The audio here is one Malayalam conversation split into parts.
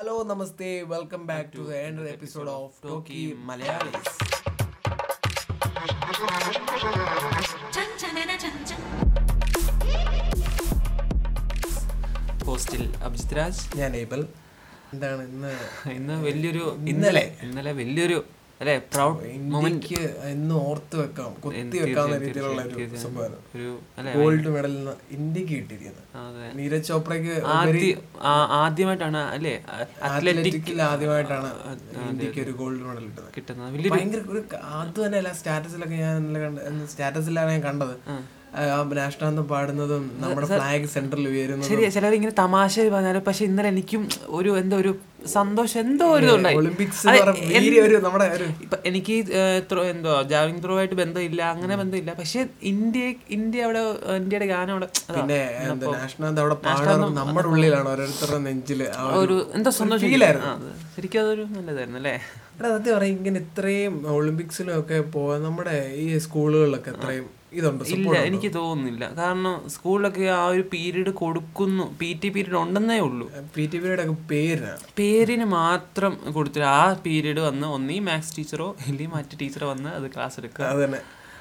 Hello namaste welcome back to end episode of talkie Malayalees ഹോസ്റ്റിൽ Abhijith Raj ഞാൻ ഏബൽ എന്താണ് ഇന്ന് ഇന്ന് വലിയൊരു ഇന്നലെ? ഇന്നലെ വലിയൊരു അല്ലെ? പ്രൗഡ് മൊമെന്റ് എന്ന് ഓർത്ത് വെക്കാം കുത്തി വെക്കാവുന്ന രീതിയിലുള്ള ഒരു സംഭവം ഒരു അല്ലെ? ഗോൾഡ് മെഡൽ ഇന്ത്യയ്ക്ക് കിട്ടിയിരിക്കുന്നത് നീരജ് ചോപ്രയ്ക്ക് ആദ്യമായിട്ടാണ് അല്ലെ? അത്ലറ്റിക് അത്ലറ്റിക്കിൽ ആദ്യമായിട്ടാണ് ഇന്ത്യയ്ക്ക് ഒരു ഗോൾഡ് മെഡൽ കിട്ടുന്നത്. ഭയങ്കര ഒരു അത് തന്നെയല്ല സ്റ്റാറ്റസിലൊക്കെ ഞാൻ സ്റ്റാറ്റസിലാണ് ഞാൻ കണ്ടത്. നാഷണാന്തം പാടുന്നതും നമ്മുടെ ഫ്ലാഗ് സെന്ററിൽ ഉയരുന്നതും. ശരി ചിലർ ഇങ്ങനെ തമാശ പറഞ്ഞാലും പക്ഷെ ഇന്നലെ എനിക്കും ഒരു എന്തോ ഒരു സന്തോഷം എന്തോ ഒരു ഒളിമ്പിക്സ് നമ്മുടെ എനിക്ക് എന്തോ ജാവിംഗ് ത്രോ ആയിട്ട് ബന്ധമില്ല അങ്ങനെ ബന്ധമില്ല. പക്ഷെ ഇന്ത്യ ഇന്ത്യ അവിടെ ഇന്ത്യയുടെ ഗാനം അവിടെ പിന്നെ നാഷണാന്തം അവിടെ പാടുന്നത് നമ്മുടെ ഉള്ളിലാണ് ഓരോരുത്തരുടെ നെഞ്ചിൽ ഒരു എന്തോ സന്തോഷം. ശരിക്കും അതൊരു നല്ലതായിരുന്നു അല്ലേ? എടാ സത്യം പറയാം ഇങ്ങനെ ഇത്രയും ഒളിമ്പിക്സിലും ഒക്കെ പോവാൻ നമ്മുടെ ഈ സ്കൂളുകളിലൊക്കെ ഇത്രയും ഇതുണ്ട് ഇല്ല എനിക്ക് തോന്നുന്നില്ല. കാരണം സ്കൂളിലൊക്കെ ആ ഒരു പീരീഡ് കൊടുക്കുന്നു. പി ടി പീരീഡ് ഉണ്ടെന്നേ ഉള്ളൂ. പി ടി പീരീഡ് ഒക്കെ പേരിന് മാത്രം കൊടുത്തില്ല. ആ പീരീഡ് വന്ന് ഒന്നീ മാത്സ് ടീച്ചറോ അല്ലെങ്കിൽ മറ്റു ടീച്ചറോ വന്ന് അത് ക്ലാസ് എടുക്കുക. അത് തന്നെ.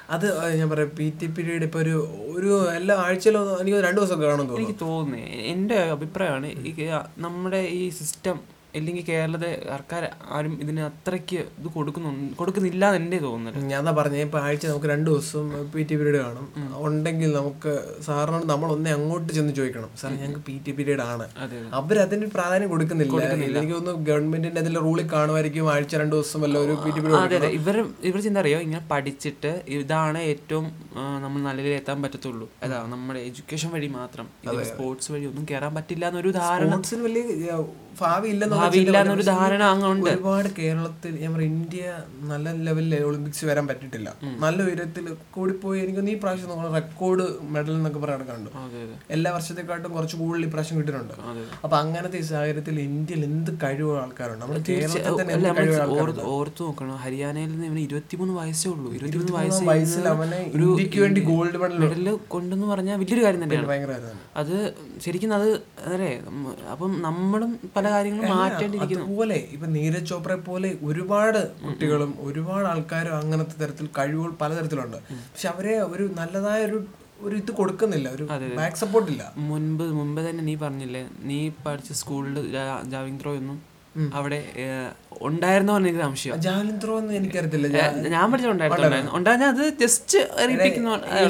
അത് ഞാൻ പറയാം പി ടി പീരീഡ് ഇപ്പൊ ഒരു ഒരു എല്ലാ ആഴ്ചയിലും എനിക്ക് രണ്ടു ദിവസമൊക്കെ കാണും എനിക്ക് തോന്നുന്നേ എന്റെ അഭിപ്രായമാണ് നമ്മുടെ ഈ സിസ്റ്റം അല്ലെങ്കിൽ കേരളത്തെ സർക്കാർ ആരും ഇതിന് അത്രയ്ക്ക് ഇത് കൊടുക്കുന്നു കൊടുക്കുന്നില്ല എന്ന് എന്റെ തോന്നുന്നത് ഞാൻ എന്താ പറഞ്ഞത് ഇപ്പോൾ ആഴ്ച നമുക്ക് രണ്ട് ദിവസം പി ടി പീരീഡ് കാണും. ഉണ്ടെങ്കിൽ നമുക്ക് സാറിനോട് നമ്മൾ ഒന്നേ അങ്ങോട്ട് ചെന്ന് ചോദിക്കണം. സാർ ഞങ്ങൾക്ക് പി ടി പീരീഡ് ആണ്. അവരതിന് അവർ അതിന് പ്രാധാന്യം കൊടുക്കുന്നില്ല. എനിക്ക് ഒന്ന് ഗവൺമെന്റിന്റെ അതിൽ റൂളിൽ കാണുമായിരിക്കും ആഴ്ച രണ്ട് ദിവസം വല്ല ഒരു പി ടി പീരീഡ് ഇവർ ഇവർ ചിന്ത അറിയോ? ഇങ്ങനെ പഠിച്ചിട്ട് ഇതാണ് ഏറ്റവും നമ്മൾ നല്ല രീതിയിൽ എത്താൻ പറ്റത്തുള്ളൂ. അതാ നമ്മുടെ എഡ്യൂക്കേഷൻ വഴി മാത്രം. സ്പോർട്സ് വഴി ഒന്നും കയറാൻ പറ്റില്ല എന്നൊരു ധാരണ. വലിയ ഭാവി ധാരണ അങ്ങുണ്ട്. ഒരുപാട് കേരളത്തിൽ ഞാൻ പറയാം ഇന്ത്യ നല്ല ലെവലിൽ ഒളിമ്പിക്സ് വരാൻ പറ്റിയിട്ടില്ല. നല്ല ഉയരത്തിൽ കൂടിപ്പോയി എനിക്ക് ഈ പ്രാവശ്യം നമ്മൾ റെക്കോർഡ് മെഡൽ എന്നൊക്കെ പറയാൻ കണ്ടു എല്ലാ വർഷത്തെക്കാട്ടും കുറച്ച് കൂടുതൽ ഈ പ്രാവശ്യം കിട്ടുന്നുണ്ട് അതെ. അപ്പൊ അങ്ങനത്തെ ഈ സാഹചര്യത്തിൽ ഇന്ത്യയിൽ എന്ത് കഴിവുള്ള ആൾക്കാരുണ്ട്? നമ്മുടെ കേരളത്തിൽ തന്നെ എന്ത് കഴിവുള്ള ഓർത്ത് നോക്കണം. ഹരിയാനയിൽ നിന്ന് ഇവന് ഇരുപത്തിമൂന്ന് വയസ്സേ ഉള്ളൂ. ഇരുപത്തിമൂന്ന് വയസ്സ് വയസ്സിൽ അവനെ ഇന്ത്യയ്ക്ക് വേണ്ടി ഗോൾഡ് മെഡൽ മെഡൽ കൊണ്ടെന്ന് പറഞ്ഞാൽ വലിയൊരു കാര്യം തന്നെയാണ്. അത് ശരിക്കും അത് അതെ അപ്പം നമ്മളും പല കാര്യങ്ങളും മാറ്റേണ്ടിയിരിക്കുന്നു. അതുപോലെ ഇപ്പൊ നീരജ് ചോപ്രയെ പോലെ ഒരുപാട് കുട്ടികളും ഒരുപാട് ആൾക്കാരും അങ്ങനത്തെ തരത്തിൽ കഴിവുകൾ പലതരത്തിലുണ്ട്. പക്ഷെ അവരെ ഒരു നല്ലതായ ഒരു ഒരു ഇത് കൊടുക്കുന്നില്ല ഒരു ബാക്ക് സപ്പോർട്ട് ഇല്ല. മുൻപ് മുമ്പ് തന്നെ നീ പറഞ്ഞില്ലേ നീ പഠിച്ച സ്കൂളിൽ ജാവിംഗ് ത്രോ ഒന്നും അവിടെ ഉണ്ടായിരുന്നോ എനിക്ക് സംശയം. ജാവലിൻ ത്രോ എന്ന് എനിക്കറിയത്തില്ല. ഞാൻ പഠിച്ചിട്ടുണ്ടായിരുന്നു ഉണ്ടായിരുന്ന അത് ജസ്റ്റ്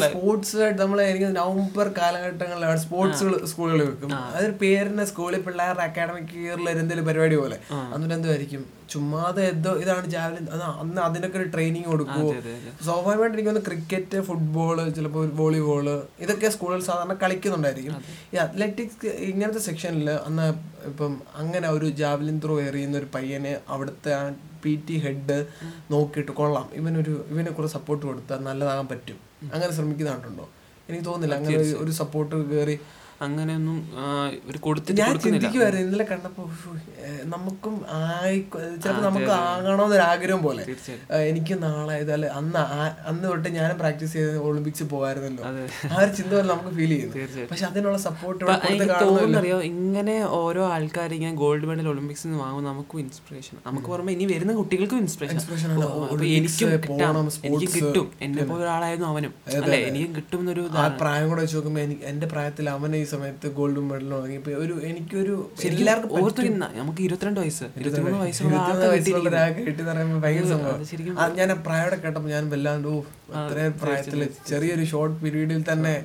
സ്പോർട്സ് ആയിട്ട് നമ്മൾ എനിക്ക് നവംബർ കാലഘട്ടങ്ങളിലാണ് സ്പോർട്സ് സ്കൂളുകളിൽ വെക്കും. അതൊരു പേരിന് സ്കൂളിൽ പിള്ളേരുടെ അക്കാഡമിക് ഇയറിൽ എന്തെങ്കിലും പരിപാടി പോലെ. അന്നിട്ട് എന്തുമായിരിക്കും ചുമ്മാതെ എന്തോ ഇതാണ് ജാവലിൻ അന്ന് അതിനൊക്കെ ഒരു ട്രെയിനിങ് കൊടുക്കുമോ സ്വാഭാവികമായിട്ട് എനിക്ക് തോന്നുന്നു ക്രിക്കറ്റ് ഫുട്ബോൾ ചിലപ്പോൾ വോളിബോൾ ഇതൊക്കെ സ്കൂളിൽ സാധാരണ കളിക്കുന്നുണ്ടായിരിക്കും. ഈ അത്ലറ്റിക്സ് ഇങ്ങനത്തെ സെക്ഷനിൽ അന്ന് ഇപ്പം അങ്ങനെ ഒരു ജാവലിൻ ത്രോ എറിയുന്ന ഒരു പയ്യനെ അവിടുത്തെ ആ പി ടി ഹെഡ് നോക്കിയിട്ട് കൊള്ളാം. ഇവനൊരു ഇവനെ കുറെ സപ്പോർട്ട് കൊടുത്താൽ നല്ലതാകാൻ പറ്റും. അങ്ങനെ ശ്രമിക്കുന്നതായിട്ടുണ്ടോ? എനിക്ക് തോന്നുന്നില്ല. അങ്ങനെ ഒരു- ഒരു സപ്പോർട്ട് കയറി അങ്ങനെയൊന്നും ഒരു കൊടുത്തിട്ട് ഞാൻ ചിന്തിക്കുമായിരുന്നു ഇന്നലെ കണ്ടപ്പോ നമുക്കും ആയി ചിലപ്പോൾ നമുക്ക് ആകണമെന്നൊരു ആഗ്രഹം പോലെ. എനിക്ക് നാളെ ഇതല്ല അന്ന് അന്ന് തൊട്ട് ഞാനും പ്രാക്ടീസ് ചെയ്ത് ഒളിമ്പിക്സ് പോകായിരുന്നല്ലോ. ആ ഒരു ചിന്ത പോലെ നമുക്ക് ഫീൽ ചെയ്യുന്നു. പക്ഷെ അതിനുള്ള സപ്പോർട്ട് അറിയോ ഇങ്ങനെ ഓരോ ആൾക്കാർ ഇങ്ങനെ ഗോൾഡ് മെഡൽ ഒളിമ്പിക്സ് നിന്ന് വാങ്ങുമ്പോൾ നമുക്കും ഇൻസ്പിറേഷൻ നമുക്ക് പറയുമ്പോൾ ഇനി വരുന്ന കുട്ടികൾക്കും ഇൻസ്പിറേഷൻ എനിക്കും എനിക്ക് കിട്ടും. എന്നെ പോലെ ഒരാളായിരുന്നു അവനും. അല്ലെ? എനിക്കും കിട്ടും എന്നൊരു പ്രായം കൂടെ വെച്ച് നോക്കുമ്പോൾ എന്റെ പ്രായത്തിൽ അവനെ ഈ സമയത്ത് ഗോൾഡ് മെഡൽ വാങ്ങി ഒരു എനിക്കൊരു എല്ലാവർക്കും നമുക്ക് ഇരുപത്തിരണ്ട് വയസ്സ് ഇരുപത്തിമൂന്ന് വയസ്സുള്ള ആകെ കിട്ടി പറയുമ്പോൾ ഭയങ്കര സംഭവം ഞാൻ ആ കേട്ടപ്പോ കേട്ടപ്പോൾ ഞാൻ വല്ലാണ്ട് ഓ അത്രയും പ്രായത്തിൽ ചെറിയൊരു ഷോർട്ട് പീരീഡിൽ തന്നെ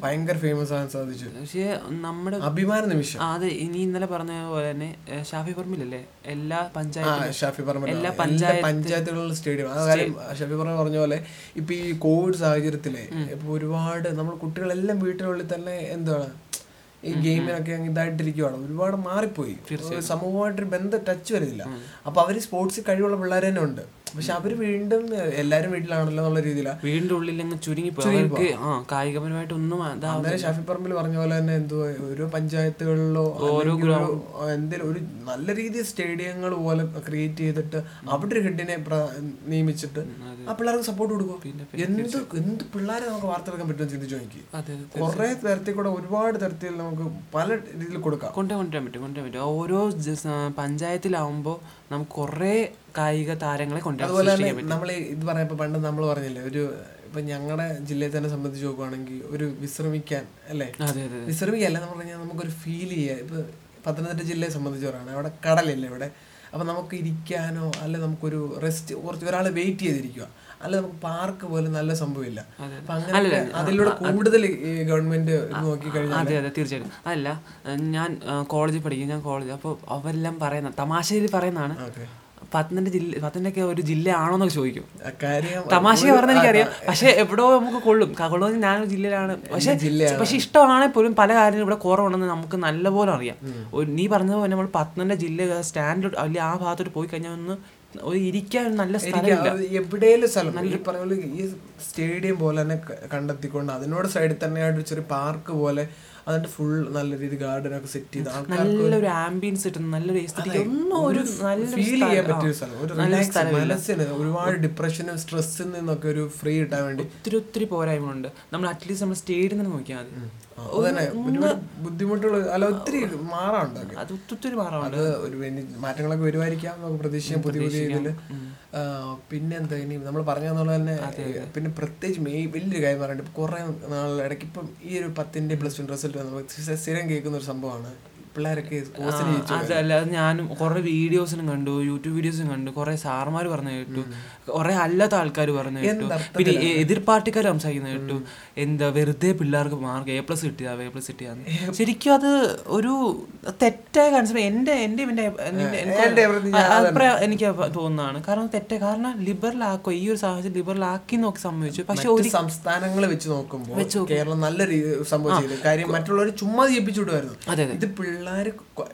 ഭയങ്കര ഫേമസ് ആകാൻ സാധിച്ചു. പക്ഷേ നമ്മുടെ അഭിമാന നിമിഷം. അതെ ഇനി ഇന്നലെ പറഞ്ഞ പോലെ തന്നെ ഷാഫി പറമ്പിലല്ലേ? എല്ലാ പഞ്ചായത്ത് ഷാഫി പറമ്പിൽ. എല്ലാ എല്ലാ പഞ്ചായത്ത് പഞ്ചായത്തുകളിലും സ്റ്റേഡിയം കാര്യം ഷാഫി പറമ്പിൽ പറഞ്ഞ പോലെ ഇപ്പൊ ഈ കോവിഡ് സാഹചര്യത്തിൽ ഇപ്പൊ ഒരുപാട് നമ്മൾ കുട്ടികളെല്ലാം വീട്ടിനുള്ളിൽ തന്നെ എന്താണ് ഈ ഗെയിമിനൊക്കെ അങ്ങ് ഇതായിട്ടിരിക്കുവാണ്. ഒരുപാട് മാറിപ്പോയി. സമൂഹമായിട്ടൊരു ബന്ധം ടച്ച് വരുന്നില്ല അപ്പൊ അവർ സ്പോർട്സിൽ കഴിവുള്ള പിള്ളേർ തന്നെ ഉണ്ട്. പക്ഷെ അവർ വീണ്ടും എല്ലാരും വീട്ടിലാണല്ലോ എന്നുള്ള രീതിയിലാണ് വീടിന്റെ ഉള്ളിൽ അങ്ങ് ചുരുങ്ങി അവർക്ക് ആ കായികപരമായിട്ട് ഒന്നും ഇതാ അന്നേരം ഷാഫി പറമ്പിൽ പറഞ്ഞ പോലെ തന്നെ എന്തോ ഓരോ പഞ്ചായത്തുകളിലോ ഓരോ എന്തെങ്കിലും ഒരു നല്ല രീതിയിൽ സ്റ്റേഡിയങ്ങൾ പോലെ ക്രിയേറ്റ് ചെയ്തിട്ട് അവിടെ ഒരു ഹെഡിനെ നിയമിച്ചിട്ട് ആ പിള്ളേർക്ക് സപ്പോർട്ട് കൊടുക്കും എന്ത് എന്ത് പിള്ളേരെ നമുക്ക് വാർത്തെടുക്കാൻ പറ്റുമെന്ന് ചിന്തിച്ചു നോക്കി കൊറേ തരത്തിൽ കൂടെ ഒരുപാട് തരത്തിൽ നമുക്ക് പല രീതിയിൽ കൊടുക്കാം. കൊണ്ടുപോകാൻ കൊണ്ടുവരാൻ പറ്റും കൊണ്ടുവരാൻ പറ്റും. ഓരോ പഞ്ചായത്തിലാവുമ്പോ പഞ്ചായത്തിലാവുമ്പോൾ നമുക്ക് കുറേ കായിക താരങ്ങളെ അതുപോലെ തന്നെ നമ്മൾ ഇത് പറഞ്ഞപ്പോൾ പണ്ട് നമ്മൾ പറഞ്ഞില്ലേ ഒരു ഇപ്പൊ ഞങ്ങളുടെ ജില്ലയെ തന്നെ സംബന്ധിച്ച് നോക്കുവാണെങ്കിൽ ഒരു വിശ്രമിക്കാൻ അല്ലേ? അതെ അതെ വിശ്രമിക്കല്ല എന്ന് പറഞ്ഞാൽ നമുക്കൊരു ഫീൽ ചെയ്യാം. ഇപ്പൊ പത്തനംതിട്ട ജില്ലയെ സംബന്ധിച്ച് പറയുകയാണ് അവിടെ കടലില്ലേ ഇവിടെ? അപ്പൊ നമുക്ക് ഇരിക്കാനോ അല്ലെ നമുക്കൊരു റെസ്റ്റ് കുറച്ച് ഒരാൾ വെയിറ്റ് ചെയ്തിരിക്കുക അല്ല നമുക്ക് പാർക്ക് പോലെ നല്ല സംഭവമില്ല. അപ്പൊ അങ്ങനെ അതിലൂടെ കൂടുതൽ ഈ ഗവൺമെന്റ് നോക്കി കഴിഞ്ഞാൽ അതെ അതെ തീർച്ചയായിട്ടും. അതല്ല ഞാൻ കോളേജിൽ പഠിക്കും ഞാൻ കോളേജ് അപ്പോൾ അവരെല്ലാം പറയുന്ന തമാശയിൽ പറയുന്നതാണ്. ഓക്കെ. പത്തനംതിട്ട ജില്ല പത്തനംതിട്ട ഒരു ജില്ലയാണോ എന്നൊക്കെ ചോദിക്കും തമാശ പറഞ്ഞ എനിക്കറിയാം പക്ഷെ എവിടെയോ നമുക്ക് കൊള്ളും. കൊള്ളുന്ന ഞാൻ ജില്ലയിലാണ്. പക്ഷെ പക്ഷെ ഇഷ്ടമാണെങ്കിൽ പോലും പല കാര്യങ്ങളും ഇവിടെ കുറവുണ്ടെന്ന് നമുക്ക് നല്ലപോലെ അറിയാം. നീ പറഞ്ഞതുപോലെ നമ്മൾ പത്തനംതിട്ട ജില്ല സ്റ്റാൻഡേർഡ് അല്ലെങ്കിൽ ആ ഭാഗത്തോട്ട് പോയി കഴിഞ്ഞാൽ ഒന്ന് ഒരു ഇരിക്കാൻ നല്ല എവിടെയെങ്കിലും സ്ഥലം. ഈ പറഞ്ഞ പോലെ ഈ സ്റ്റേഡിയം പോലെ തന്നെ കണ്ടെത്തിക്കൊണ്ട് അതിനോട് സൈഡിൽ തന്നെയായിട്ട് ഒരു ചെറിയ പാർക്ക് പോലെ അതിന്റെ ഫുൾ നല്ല രീതി ഗാർഡൻ ഒക്കെ സെറ്റ് ചെയ്ത് ആൾക്കാർക്ക് നല്ലൊരു ആംബിയൻസ് കിട്ടുന്നു നല്ലൊരു എസ്തറ്റിക് ഒന്നും ഒരു നല്ല ഫീൽ ചെയ്യാൻ പറ്റിയ ഒരു സ്ഥലം. ഒരു റിലാക്സ് മനസ്സിന് ഒരുപാട് ഡിപ്രഷനും സ്ട്രെസ്സിൽ നിന്നൊക്കെ ഒരു ഫ്രീ കിട്ടാൻ വേണ്ടി. ഒത്തിരി ഒത്തിരി ഉണ്ട് നമ്മൾ അറ്റ്ലീസ്റ്റ് നമ്മൾ സ്റ്റേഡിയം തന്നെ നോക്കിയാൽ ബുദ്ധിമുട്ടുകൾ അല്ല ഒത്തിരി മാറാണ്ട് അത് ഒത്തിരി മാറാറുണ്ട് ഒരു മാറ്റങ്ങളൊക്കെ വരുമായിരിക്കാം നമുക്ക് പ്രതീക്ഷിക്കാം. പുതിയ പുതിയ ഇതിൽ. ആ, പിന്നെ എന്താ ഇനി നമ്മൾ പറഞ്ഞു തന്നെ പിന്നെ പ്രത്യേകിച്ച് മെയ് വലിയൊരു കാര്യം പറഞ്ഞിട്ട് കുറേ നാൾ ഇടയ്ക്ക് ഇപ്പം ഈ ഒരു പത്തിന്റെ പ്ലസ് ടു റിസൾട്ട് സ്ഥിരം കേൾക്കുന്ന ഒരു സംഭവമാണ്. പിള്ളേരൊക്കെ അതല്ല അത് ഞാനും കുറെ വീഡിയോസിനും കണ്ടു യൂട്യൂബ് വീഡിയോസും കണ്ടു കുറെ സാർമാർ പറഞ്ഞു കേട്ടു കുറെ അല്ലാത്ത ആൾക്കാർ പറഞ്ഞു കേട്ടു. പിന്നെ എതിർ പാർട്ടിക്കാർ സംസാരിക്കുന്നത് കേട്ടു എന്താ വെറുതെ പിള്ളേർക്ക് മാർക്ക് എ പ്ലസ് കിട്ടിയതാ എ പ്ലസ് കിട്ടിയാന്ന് ശരിക്കും അത് ഒരു തെറ്റായ കൺസെപ്റ്റ് എന്റെ എന്റെ എനിക്ക് അഭിപ്രായം എനിക്ക് തോന്നുന്നതാണ്. കാരണം തെറ്റ കാരണം ലിബറൽ ആക്കോ ഈ ഒരു സാഹചര്യം ലിബറൽ ആക്കി നോക്കി സംഭവിച്ചു. പക്ഷെ ഒരു സംസ്ഥാനങ്ങളെ വെച്ച് നോക്കുമ്പോൾ കേരളം നല്ല രീതി സംഭവിച്ചു കാര്യം മറ്റുള്ളവർ ചുമ്മാ ജയിപ്പിച്ചു വിടുമായിരുന്നു ഇത് പിള്ളേർ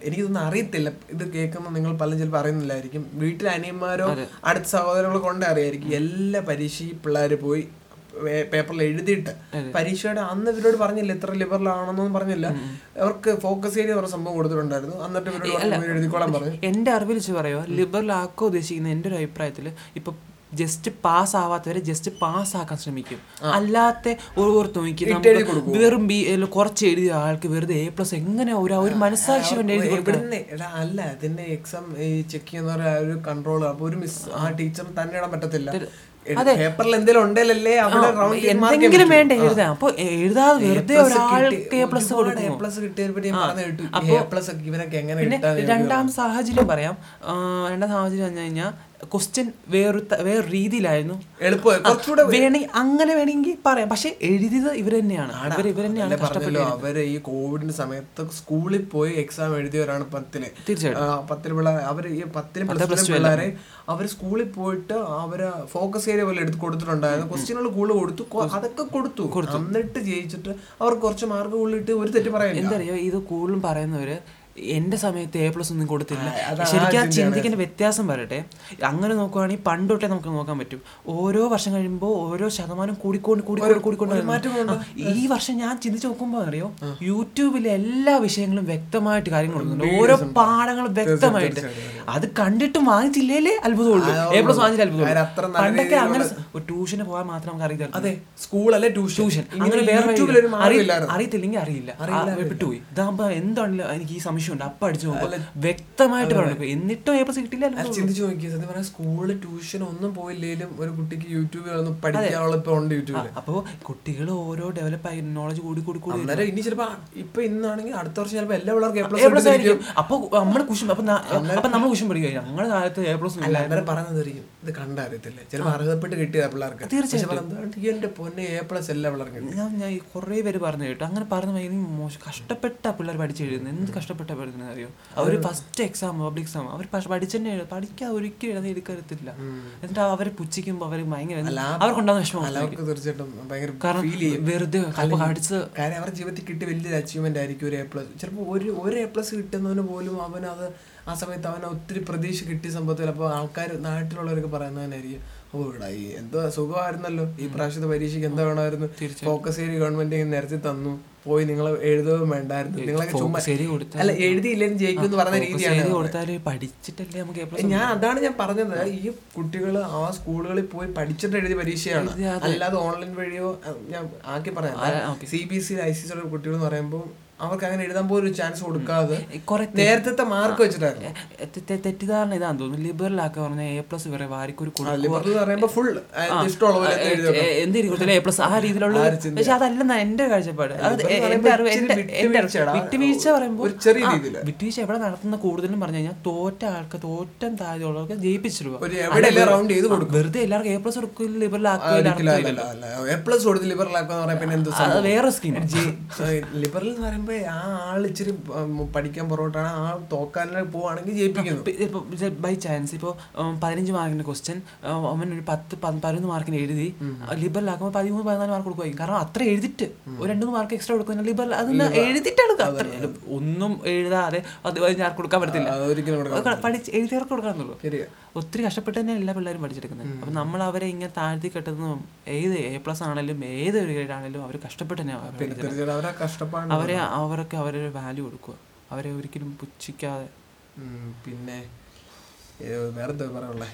എനിക്കിതൊന്നും അറിയത്തില്ല. ഇത് കേൾക്കുമ്പോൾ നിങ്ങൾ പലരും ചിലപ്പോൾ അറിയുന്നില്ലായിരിക്കും. വീട്ടിൽ അനിയന്മാരോ അടുത്ത സഹോദരങ്ങളോ കൊണ്ടേ അറിയായിരിക്കും. എല്ലാ പരീക്ഷയും പിള്ളേർ പോയി പേപ്പറിൽ എഴുതിയിട്ട് പരീക്ഷയുടെ അന്ന് ഇവരോട് പറഞ്ഞില്ല ഇത്ര ലിബറൽ ആണെന്നൊന്നും പറഞ്ഞില്ല അവർക്ക് ഫോക്കസ് ചെയ്ത് പറഞ്ഞ സംഭവം കൊടുത്തിട്ടുണ്ടായിരുന്നു. എന്നിട്ട് ഇവരോട് പറഞ്ഞു, "ഇവർ എഴുതിക്കോളാൻ പറഞ്ഞു. എന്റെ അറിവിൽ വെച്ച് പറയുക ലിബറൽ ആക്കോ ഉദ്ദേശിക്കുന്ന എന്റെ ഒരു അഭിപ്രായത്തിൽ ഇപ്പൊ ജസ്റ്റ് പാസ് ആവാത്തവരെ ജസ്റ്റ് പാസ് ആക്കാൻ ശ്രമിക്കും. അല്ലാത്ത ഓർത്ത് നോക്കി നമുക്ക് വെറും ബി കുറച്ച് എഴുതിയ ആൾക്ക് വെറുതെ എ പ്ലസ് എങ്ങനെ ഒരു ഒരു മനസ്സാക്ഷി അല്ല ഇതിന്റെ എക്സാം ഈ ചെക്ക് ചെയ്യുന്ന ഒരു കൺട്രോൾ അപ്പൊ ഒരു മിസ് ആ ടീച്ചർ തന്നെ ഇടാൻ പറ്റത്തില്ല. പേപ്പറിൽ എന്തെങ്കിലും ഉണ്ടല്ലേ എന്തെങ്കിലും വേണ്ട എഴുതാം അപ്പൊ എഴുതാതെ വെറുതെ ഒരാൾക്ക് എ പ്ലസ് കൊടുക്കും പ്ലസ് കിട്ടിയപ്പോ ഞാൻ പറഞ്ഞു കേട്ടു. എ പ്ലസ് ഒക്കെ ഇവനൊക്കെ എങ്ങനെ പിന്നെ രണ്ടാം സാഹചര്യം പറയാം. രണ്ടാം സാഹചര്യം പറഞ്ഞു കഴിഞ്ഞാൽ ക്വസ്റ്റ്യൻ വേറൊരു വേറെ വേറൊരു രീതിയിലായിരുന്നു. വേണമെങ്കിൽ അങ്ങനെ വേണമെങ്കിൽ പറയാം. പക്ഷെ എഴുതിയത് ഇവർ തന്നെയാണ് ഇവർ ഇവർ തന്നെയാണ് പറഞ്ഞല്ലോ. അവർ ഈ കോവിഡിന്റെ സമയത്ത് സ്കൂളിൽ പോയി എക്സാം എഴുതിയവരാണ് പത്തിൽ തീർച്ചയായിട്ടും. പത്തിൽ പിള്ളേർ അവർ ഈ പത്തിലും പ്ലസ് ടു പിള്ളേരെ അവർ സ്കൂളിൽ പോയിട്ട് അവർ ഫോക്കസ് ഏരിയ പോലെ എടുത്ത് കൊടുത്തിട്ടുണ്ടായിരുന്നു. ക്വസ്റ്റ്യനുകൾ കൂടുതൽ കൊടുത്തു. അതൊക്കെ കൊടുത്തു. എന്നിട്ട് ജയിച്ചിട്ട് അവർ കുറച്ച് മാർക്ക് കൂടുതലിട്ട് ഒരു തെറ്റ് പറയാം എന്തറിയോ ഇത് കൂടുതലും പറയുന്നവര് എന്റെ സമയത്ത് എ പ്ലസ് ഒന്നും കൊടുത്തില്ല. ശരിക്കും ആ ചിന്തിക്കുന്ന വ്യത്യാസം വരട്ടെ. അങ്ങനെ നോക്കുവാണെങ്കിൽ പണ്ട് തൊട്ടേ നമുക്ക് നോക്കാൻ പറ്റും. ഓരോ വർഷം കഴിയുമ്പോൾ ഓരോ ശതമാനം കൂടിക്കൊണ്ട് കൂടിക്കൊണ്ട് കൂടിക്കൊണ്ട് ഈ വർഷം ഞാൻ ചിന്തിച്ച് നോക്കുമ്പോൾ അറിയോ? യൂട്യൂബിലെ എല്ലാ വിഷയങ്ങളും വ്യക്തമായിട്ട് കാര്യങ്ങൾ കൊടുക്കുന്നുണ്ട് ഓരോ പാഠങ്ങളും വ്യക്തമായിട്ട്. അത് കണ്ടിട്ടും വാങ്ങിച്ചില്ലേ അത്ഭുതമുള്ളൂ. A plus വാങ്ങിച്ചില്ല അത്ഭുതമുള്ളൂ. പണ്ടൊക്കെ അങ്ങനെ ഒരു ട്യൂഷന് പോകാൻ മാത്രം നമുക്ക് അറിയില്ല അതെ സ്കൂൾ അല്ലെ ട്യൂഷൻ? ട്യൂഷൻ. അങ്ങനെ വേറെ അറിയത്തില്ലെങ്കിൽ അറിയില്ല. വിട്ടുപോയി. ഇതാകുമ്പോ എന്താണല്ലോ എനിക്ക് ഈ സംശയമുണ്ട് അപ്പൊ അടിച്ചു നോക്കുമ്പോ വ്യക്തമായിട്ട് പറഞ്ഞു എന്നിട്ടും എ പ്ലസ് കിട്ടില്ല ചിന്തിച്ചു നോക്കി സത്യം പറഞ്ഞാൽ സ്കൂളിൽ ട്യൂഷൻ ഒന്നും പോയില്ലെങ്കിലും ഒരു കുട്ടിക്ക് യൂട്യൂബിൽ ഒന്ന് പഠിക്കാനുള്ള ഇപ്പൊ ഉണ്ട് യൂട്യൂബിൽ അപ്പോ കുട്ടികൾ ഓരോ ഡെവലപ്പ് ആയി നോളജ് കൂടി കൂടി കൂടി. അന്നേരം ഇനി ചിലപ്പോ ഇപ്പൊ ഇന്നാണെങ്കിൽ അടുത്ത വർഷം ചിലപ്പോ എല്ലാ പിള്ളേർക്കും എ പ്ലസ് പ്ലസ് ആയിരിക്കും. അപ്പൊ നമ്മൾ കുശും അപ്പൊ അപ്പൊ നമ്മൾ കുശും പഠിക്കുക ഞങ്ങളുടെ കാലത്ത് എ പ്ലസ് അന്നേരം പറയുന്നത് അറിയും ഇത് കണ്ടറിയത്തില്ല ചിലപ്പോ അർഹതപ്പെട്ട് കിട്ടിയ കിട്ടിയതാ പിള്ളേർക്ക്. തീർച്ചയായിട്ടും. എന്റെ പൊന്നെ എ പ്ലസ് എല്ലാ പിള്ളേർക്കും ഞാൻ ഞാൻ കുറേ പേര് പറഞ്ഞു കേട്ടോ. അങ്ങനെ പറഞ്ഞു ഇനി മോശം കഷ്ടപ്പെട്ട പിള്ളേർ പഠിച്ചു എഴുതുന്നത്. എന്ത് കഷ്ടപ്പെട്ട പഠിക്കുന്നത് അറിയോ? അവർ ഫസ്റ്റ് എക്സാം പബ്ലിക് എക്സാം അവർ പഠിച്ചെന്നെ എഴുതും. പഠിക്കാതെ ഒരിക്കലും എഴുതി എടുക്കരുത്തില്ല എന്നിട്ട് അവരെ പുച്ഛിക്കുമ്പോൾ അവർ ഭയങ്കര അവർക്കുണ്ടാകുന്ന വിഷമം തീർച്ചയായിട്ടും കാരണം വെറുതെ ചിലപ്പോൾ പഠിച്ച് കാര്യം അവരുടെ ജീവിതത്തിൽ കിട്ടി വലിയൊരു അച്ചീവ്മെന്റ് ആയിരിക്കും ഒരു എ പ്ലസ് ചിലപ്പോൾ ഒരു ഒരു എ പ്ലസ് കിട്ടുന്നവന് പോലും അവൻ അത് ആ സമയത്ത് അവന് ഒത്തിരി പ്രതീക്ഷ കിട്ടിയ സംഭവത്തിൽ അപ്പോൾ ആൾക്കാർ നാട്ടിലുള്ളവർക്ക് പറയുന്നതിനായിരിക്കും ഓ ഇടാ ഈ എന്തോ സുഖമായിരുന്നല്ലോ. ഈ പ്രാവശ്യത്തെ പരീക്ഷയ്ക്ക് എന്താ വേണമായിരുന്നു? ഫോക്കസ് ഏരിയ ഗവൺമെന്റ് നേരത്തെ തന്നു. പോയി നിങ്ങൾ എഴുതുകയും വേണ്ടായിരുന്നു. നിങ്ങളൊക്കെ ചുമ്മാ അല്ല എഴുതിയില്ലെങ്കിൽ ജയിക്കും എന്ന് പറഞ്ഞ രീതിയാണ് പഠിച്ചിട്ടല്ലേ നമുക്ക് ഞാൻ അതാണ് ഞാൻ പറഞ്ഞത്. ഈ കുട്ടികൾ ആ സ്കൂളുകളിൽ പോയി പഠിച്ചിട്ട് എഴുതിയ പരീക്ഷയാണ്. അല്ലാതെ ഓൺലൈൻ വഴിയോ ഞാൻ ആക്കി പറയാം. C B S C I C C കുട്ടികൾ എന്ന് പറയുമ്പോൾ അവർക്ക് അങ്ങനെ എഴുതാൻ പോലും ഒരു ചാൻസ് കൊടുക്കാതെ നേരത്തെ മാർക്ക് വെച്ചിട്ടായിരുന്നു. തെറ്റിദ്ധാരണ ഇതാന്ന് തോന്നുന്നു. ലിബറൽ ആക്കി പറഞ്ഞ എ പ്ലസ് വരെ വാരിക്കൊരു പറയുമ്പോൾ ഫുൾ എന്തിരിക്കും എ പ്ലസ് ആ രീതിയിലുള്ള പക്ഷെ അതല്ലെന്നാ എന്റെ കാഴ്ചപ്പാട്. വിട്ടുവീഴ്ച പറയുമ്പോൾ. വിട്ടുവീഴ്ച എവിടെ നടത്തുന്ന കൂടുതലും പറഞ്ഞു കഴിഞ്ഞാൽ തോറ്റ ആൾക്ക് തോറ്റം താഴെയുള്ളവർക്ക് ജയിപ്പിച്ചിരുന്നു വെറുതെ എല്ലാവർക്കും എ പ്ലസ് കൊടുക്കും ലിബറൽ അത് വേറെ സ്കീം ലിബറൽ എന്ന് പറയുമ്പോ ആ ആൾ ഇച്ചിരി പഠിക്കാൻ പുറകോട്ടാണ് ആ തോക്കാനെ പോവാണെങ്കിൽ ജയിപ്പിക്കുന്നു. ബൈ ചാൻസ് ഇപ്പോൾ പതിനഞ്ച് മാർക്കിന്റെ ക്വസ്റ്റ്യൻ അവൻ ഒരു പത്ത് പതിനൊന്ന് മാർക്കിന് എഴുതി ലിബറൽ ആക്കുമ്പോൾ പതിമൂന്ന് പതിനാല് മാർക്ക് കൊടുക്കുമായിരിക്കും കാരണം അത്ര എഴുതിട്ട് ഒരു രണ്ട് മൂന്ന് മാർക്ക് എക്സ്ട്രാ കൊടുക്കുന്ന ലിബറൽ അതൊന്ന് എഴുതിട്ട് അത്ര ഒന്നും എഴുതാതെ അത് ആർക്ക് കൊടുക്കാൻ പറ്റത്തില്ല. പഠിച്ച് എഴുതിയവർക്ക് കൊടുക്കാന്നുള്ളൂ ഒത്തിരി കഷ്ടപ്പെട്ട് തന്നെ എല്ലാ പിള്ളേരും പഠിച്ചെടുക്കുന്നത്. അപ്പം നമ്മൾ അവരെ ഇങ്ങനെ താഴ്ത്തി കെട്ടുന്നതും ഏത് എ പ്ലസ് ആണെങ്കിലും ഏത് ഒരു ഗ്രേഡ് ആണെങ്കിലും അവർ കഷ്ടപ്പെട്ട് തന്നെ അവരെ അവർക്ക് അവരൊരു വാല്യൂ കൊടുക്കുക അവരെ ഒരിക്കലും പുച്ഛിക്കാതെ. പിന്നെ വേറെന്താ വേറെ എന്താ പറയാനുള്ളേ?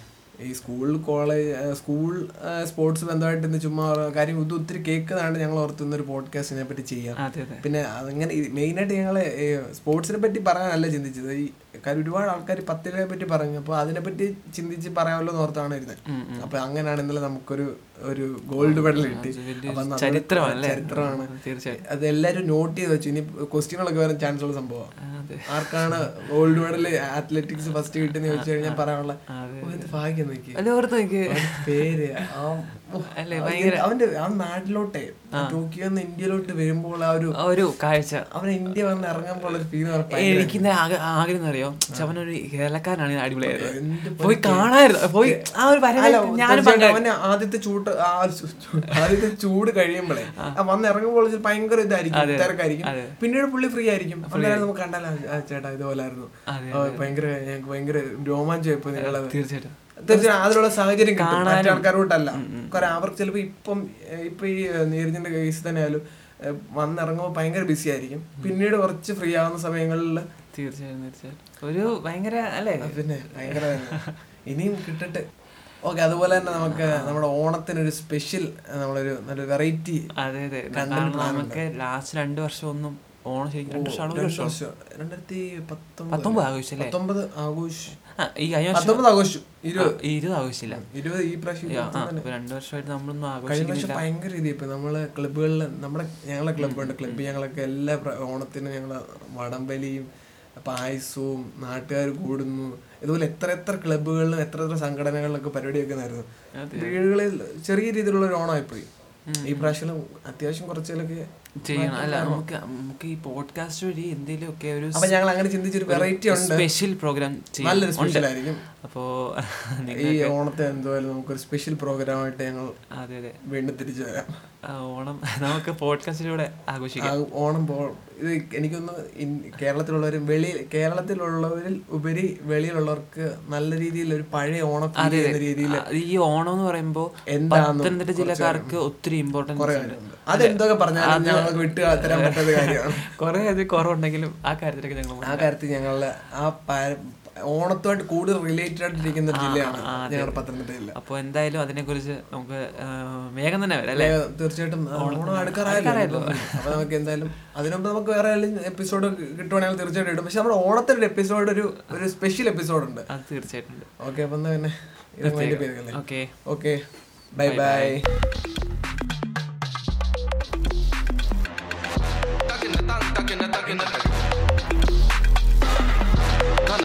ഈ സ്കൂൾ കോളേജ് സ്കൂൾ സ്പോർട്സ് ബന്ധമായിട്ട് ഇന്ന് ചുമ്മാ കാര്യം ഇത് ഒത്തിരി കേൾക്കുന്നതാണ് ഞങ്ങൾ ഓർത്തുന്ന ഒരു പോഡ്കാസ്റ്റിനെ പറ്റി ചെയ്യാം പിന്നെ അതങ്ങനെ മെയിനായിട്ട് ഞങ്ങൾ സ്പോർട്സിനെ പറ്റി പറയാനല്ല ചിന്തിച്ചത്. ഈ കാര്യം ഒരുപാട് ആൾക്കാർ പത്തിനെ പറ്റി പറഞ്ഞു. അപ്പോൾ അതിനെപ്പറ്റി ചിന്തിച്ച് പറയാമല്ലോ എന്ന് ഓർത്താണ് ഇരുന്നത് അപ്പൊ അങ്ങനെയാണ് ഇന്നലെ നമുക്കൊരു ഒരു ഗോൾഡ് മെഡൽ കിട്ടി. ചരിത്രമാണ്. തീർച്ചയായും. അത് എല്ലാവരും നോട്ട് ചെയ്ത് വെച്ചു. ഇനി ക്വസ്റ്റ്യനുകളൊക്കെ വരാൻ ചാൻസ് ഉള്ള സംഭവമാണ് ആർക്കാണ് ഓൾഡ് മെഡൽ അത്ലറ്റിക്സ് ഫസ്റ്റ് കിട്ടുന്ന ചോദിച്ചു കഴിഞ്ഞാൽ പറയാനുള്ള ഭാഗ്യം നോക്കി പേര് അവന്റെ- ആ നാട്ടിലോട്ടെ ടോക്കിയോ ഇന്ത്യയിലോട്ട് വരുമ്പോൾ ആ ഒരു ഒരു കാഴ്ച. അവൻ ഇന്ത്യ വന്ന് ഇറങ്ങുമ്പോൾ ഒരു ഫീൽ എനിക്ക് ആഗ്രഹം അറിയോ? അവനൊരു കേരളക്കാരനാണ് അടിപൊളിയായിരുന്നു പോയി കാണായിരുന്നു. പോയി ആ ഒരു അവന് ആദ്യത്തെ ചൂട് ആദ്യത്തെ ചൂട് കഴിയുമ്പോഴേ വന്ന് ഇറങ്ങുമ്പോൾ ഭയങ്കര ഇതായിരിക്കും തിരക്കായിരിക്കും. പിന്നീട് പുള്ളി ഫ്രീ ആയിരിക്കും. നമുക്ക് കണ്ടാലോ? ചേട്ടാ ഇതുപോലെ ആയിരുന്നു ഭയങ്കര ഞങ്ങൾക്ക് ഭയങ്കര രോമാഞ്ചമായിപ്പോ ഇപ്പൊ നിങ്ങളത്. തീർച്ചയായിട്ടും. തീർച്ചയായും അതിനുള്ള സാഹചര്യം കാണാൻ ആൾക്കാരോട്ടല്ല. കാരണം അവർക്ക് ചിലപ്പോൾ ഇപ്പം ഇപ്പൊ ഈ നീരജിന്റെ കേസ് തന്നെ ആയാലും വന്നിറങ്ങുമ്പോ വന്നിറങ്ങുമ്പോൾ ഭയങ്കര ബിസി ആയിരിക്കും. പിന്നീട് കുറച്ച് ഫ്രീ ആവുന്ന സമയങ്ങളിൽ തീർച്ചയായും തീർച്ചയായും ഒരു ഭയങ്കര അല്ലേ? പിന്നെ ഭയങ്കര ഇനിയും കിട്ടട്ടെ. ഓക്കെ അതുപോലെ തന്നെ നമുക്ക് നമ്മുടെ ഓണത്തിനൊരു സ്പെഷ്യൽ നമ്മളൊരു നല്ലൊരു വെറൈറ്റി അതെ അതെ. നമുക്ക് ലാസ്റ്റ് രണ്ട് വർഷം ഒന്നും ഓണം ശരിക്കും രണ്ട് വർഷമാണോ രണ്ടായിരത്തി പത്തൊമ്പത് ആഘോഷിച്ചല്ലേ? പത്തൊമ്പത് ആഘോഷ ആ ഈ കഴിഞ്ഞ വർഷം ആഘോഷിച്ചു. ഇരുപത്. ആഘോഷിച്ചില്ല. ഇരുപത് ഈ പ്രാവശ്യം രണ്ടു വർഷമായിട്ട് നമ്മളൊന്നും ആഘോഷിക്കുന്നില്ല. ഭയങ്കര രീതി ഇപ്പൊ നമ്മൾ ക്ലബുകളിൽ നമ്മുടെ ഞങ്ങളെ ക്ലബുണ്ട് ക്ലബ്ബ് ഞങ്ങളൊക്കെ എല്ലാ ഓണത്തിനും ഞങ്ങൾ വടംവലിയും പായസവും നാട്ടുകാർ കൂടുന്നു. ഇതുപോലെ എത്ര എത്ര ക്ലബുകളിലും എത്ര എത്ര സംഘടനകളിലൊക്കെ പരിപാടി വെക്കുന്നായിരുന്നു വീടുകളിൽ ചെറിയ രീതിയിലുള്ള ഒരു ഓണമായിപ്പോയി. ഈ പ്രാവശ്യം അത്യാവശ്യം കുറച്ചൊക്കെ ചെയ്യണം. അല്ല നമുക്ക് നമുക്ക് ഈ പോഡ്കാസ്റ്റ് വഴി എന്തെങ്കിലും ഒക്കെ ഒരു അപ്പൊ ഞങ്ങൾ അങ്ങനെ ചിന്തിച്ചൊരു വെറൈറ്റി ഉണ്ട്. സ്പെഷ്യൽ പ്രോഗ്രാം നല്ലൊരു സ്പെഷ്യൽ ആയിരിക്കും. അപ്പോ ഈ ഓണത്തെ നമുക്കൊരു സ്പെഷ്യൽ പ്രോഗ്രാം ആയിട്ട് ഞങ്ങൾ അതെ അതെ. വീണ്ടും തിരിച്ചു വരാം. ഓണം നമുക്ക് പോഡ്കാസ്റ്റിലൂടെ ആഘോഷിക്കാം. ഓണം പോ ഇത് എനിക്കൊന്ന് കേരളത്തിലുള്ളവർ കേരളത്തിലുള്ളവരും വെളി കേരളത്തിലുള്ളവരിൽ ഉപരി വെളിയിലുള്ളവർക്ക് നല്ല രീതിയിൽ ഒരു പഴയ ഓണം രീതിയിൽ ഈ ഓണം എന്ന് പറയുമ്പോ എന്താ പത്തനംതിട്ട ജില്ലക്കാർക്ക് ഒത്തിരി ഇമ്പോർട്ടൻസ് അതെന്തൊക്കെ പറഞ്ഞാലും ഞങ്ങൾക്ക് വിട്ട് തരാൻ പറ്റാത്ത കാര്യമാണ്. കുറെ അത് കുറവുണ്ടെങ്കിലും ആ കാര്യത്തിലൊക്കെ ഞങ്ങൾ ആ കാര്യത്തിൽ ഞങ്ങളുടെ ആ ഓണത്തുമായിട്ട് കൂടുതൽ റിലേറ്റഡ് ആയിട്ടിരിക്കുന്ന ജില്ലയാണ് ഞങ്ങളുടെ പത്തനംതിട്ട ജില്ല അപ്പോൾ എന്തായാലും അതിനെക്കുറിച്ച് നമുക്ക് വേഗം തന്നെ വരാം അല്ലേ? തീർച്ചയായിട്ടും ഓണം അടുക്കാറായല്ലോ അപ്പൊ നമുക്ക് എന്തായാലും അതിനുമ്പ് നമുക്ക് വേറെ എപ്പിസോഡ് കിട്ടുവാണെങ്കിൽ തീർച്ചയായിട്ടും ഇടും. പക്ഷെ നമ്മുടെ ഓണത്തിന്റെ ഒരു എപ്പിസോഡ് ഒരു ഒരു സ്പെഷ്യൽ എപ്പിസോഡ് ഉണ്ട്. അത് തീർച്ചയായിട്ടും ഓക്കെ അപ്പൊ പിന്നെ? Okay okay bye bye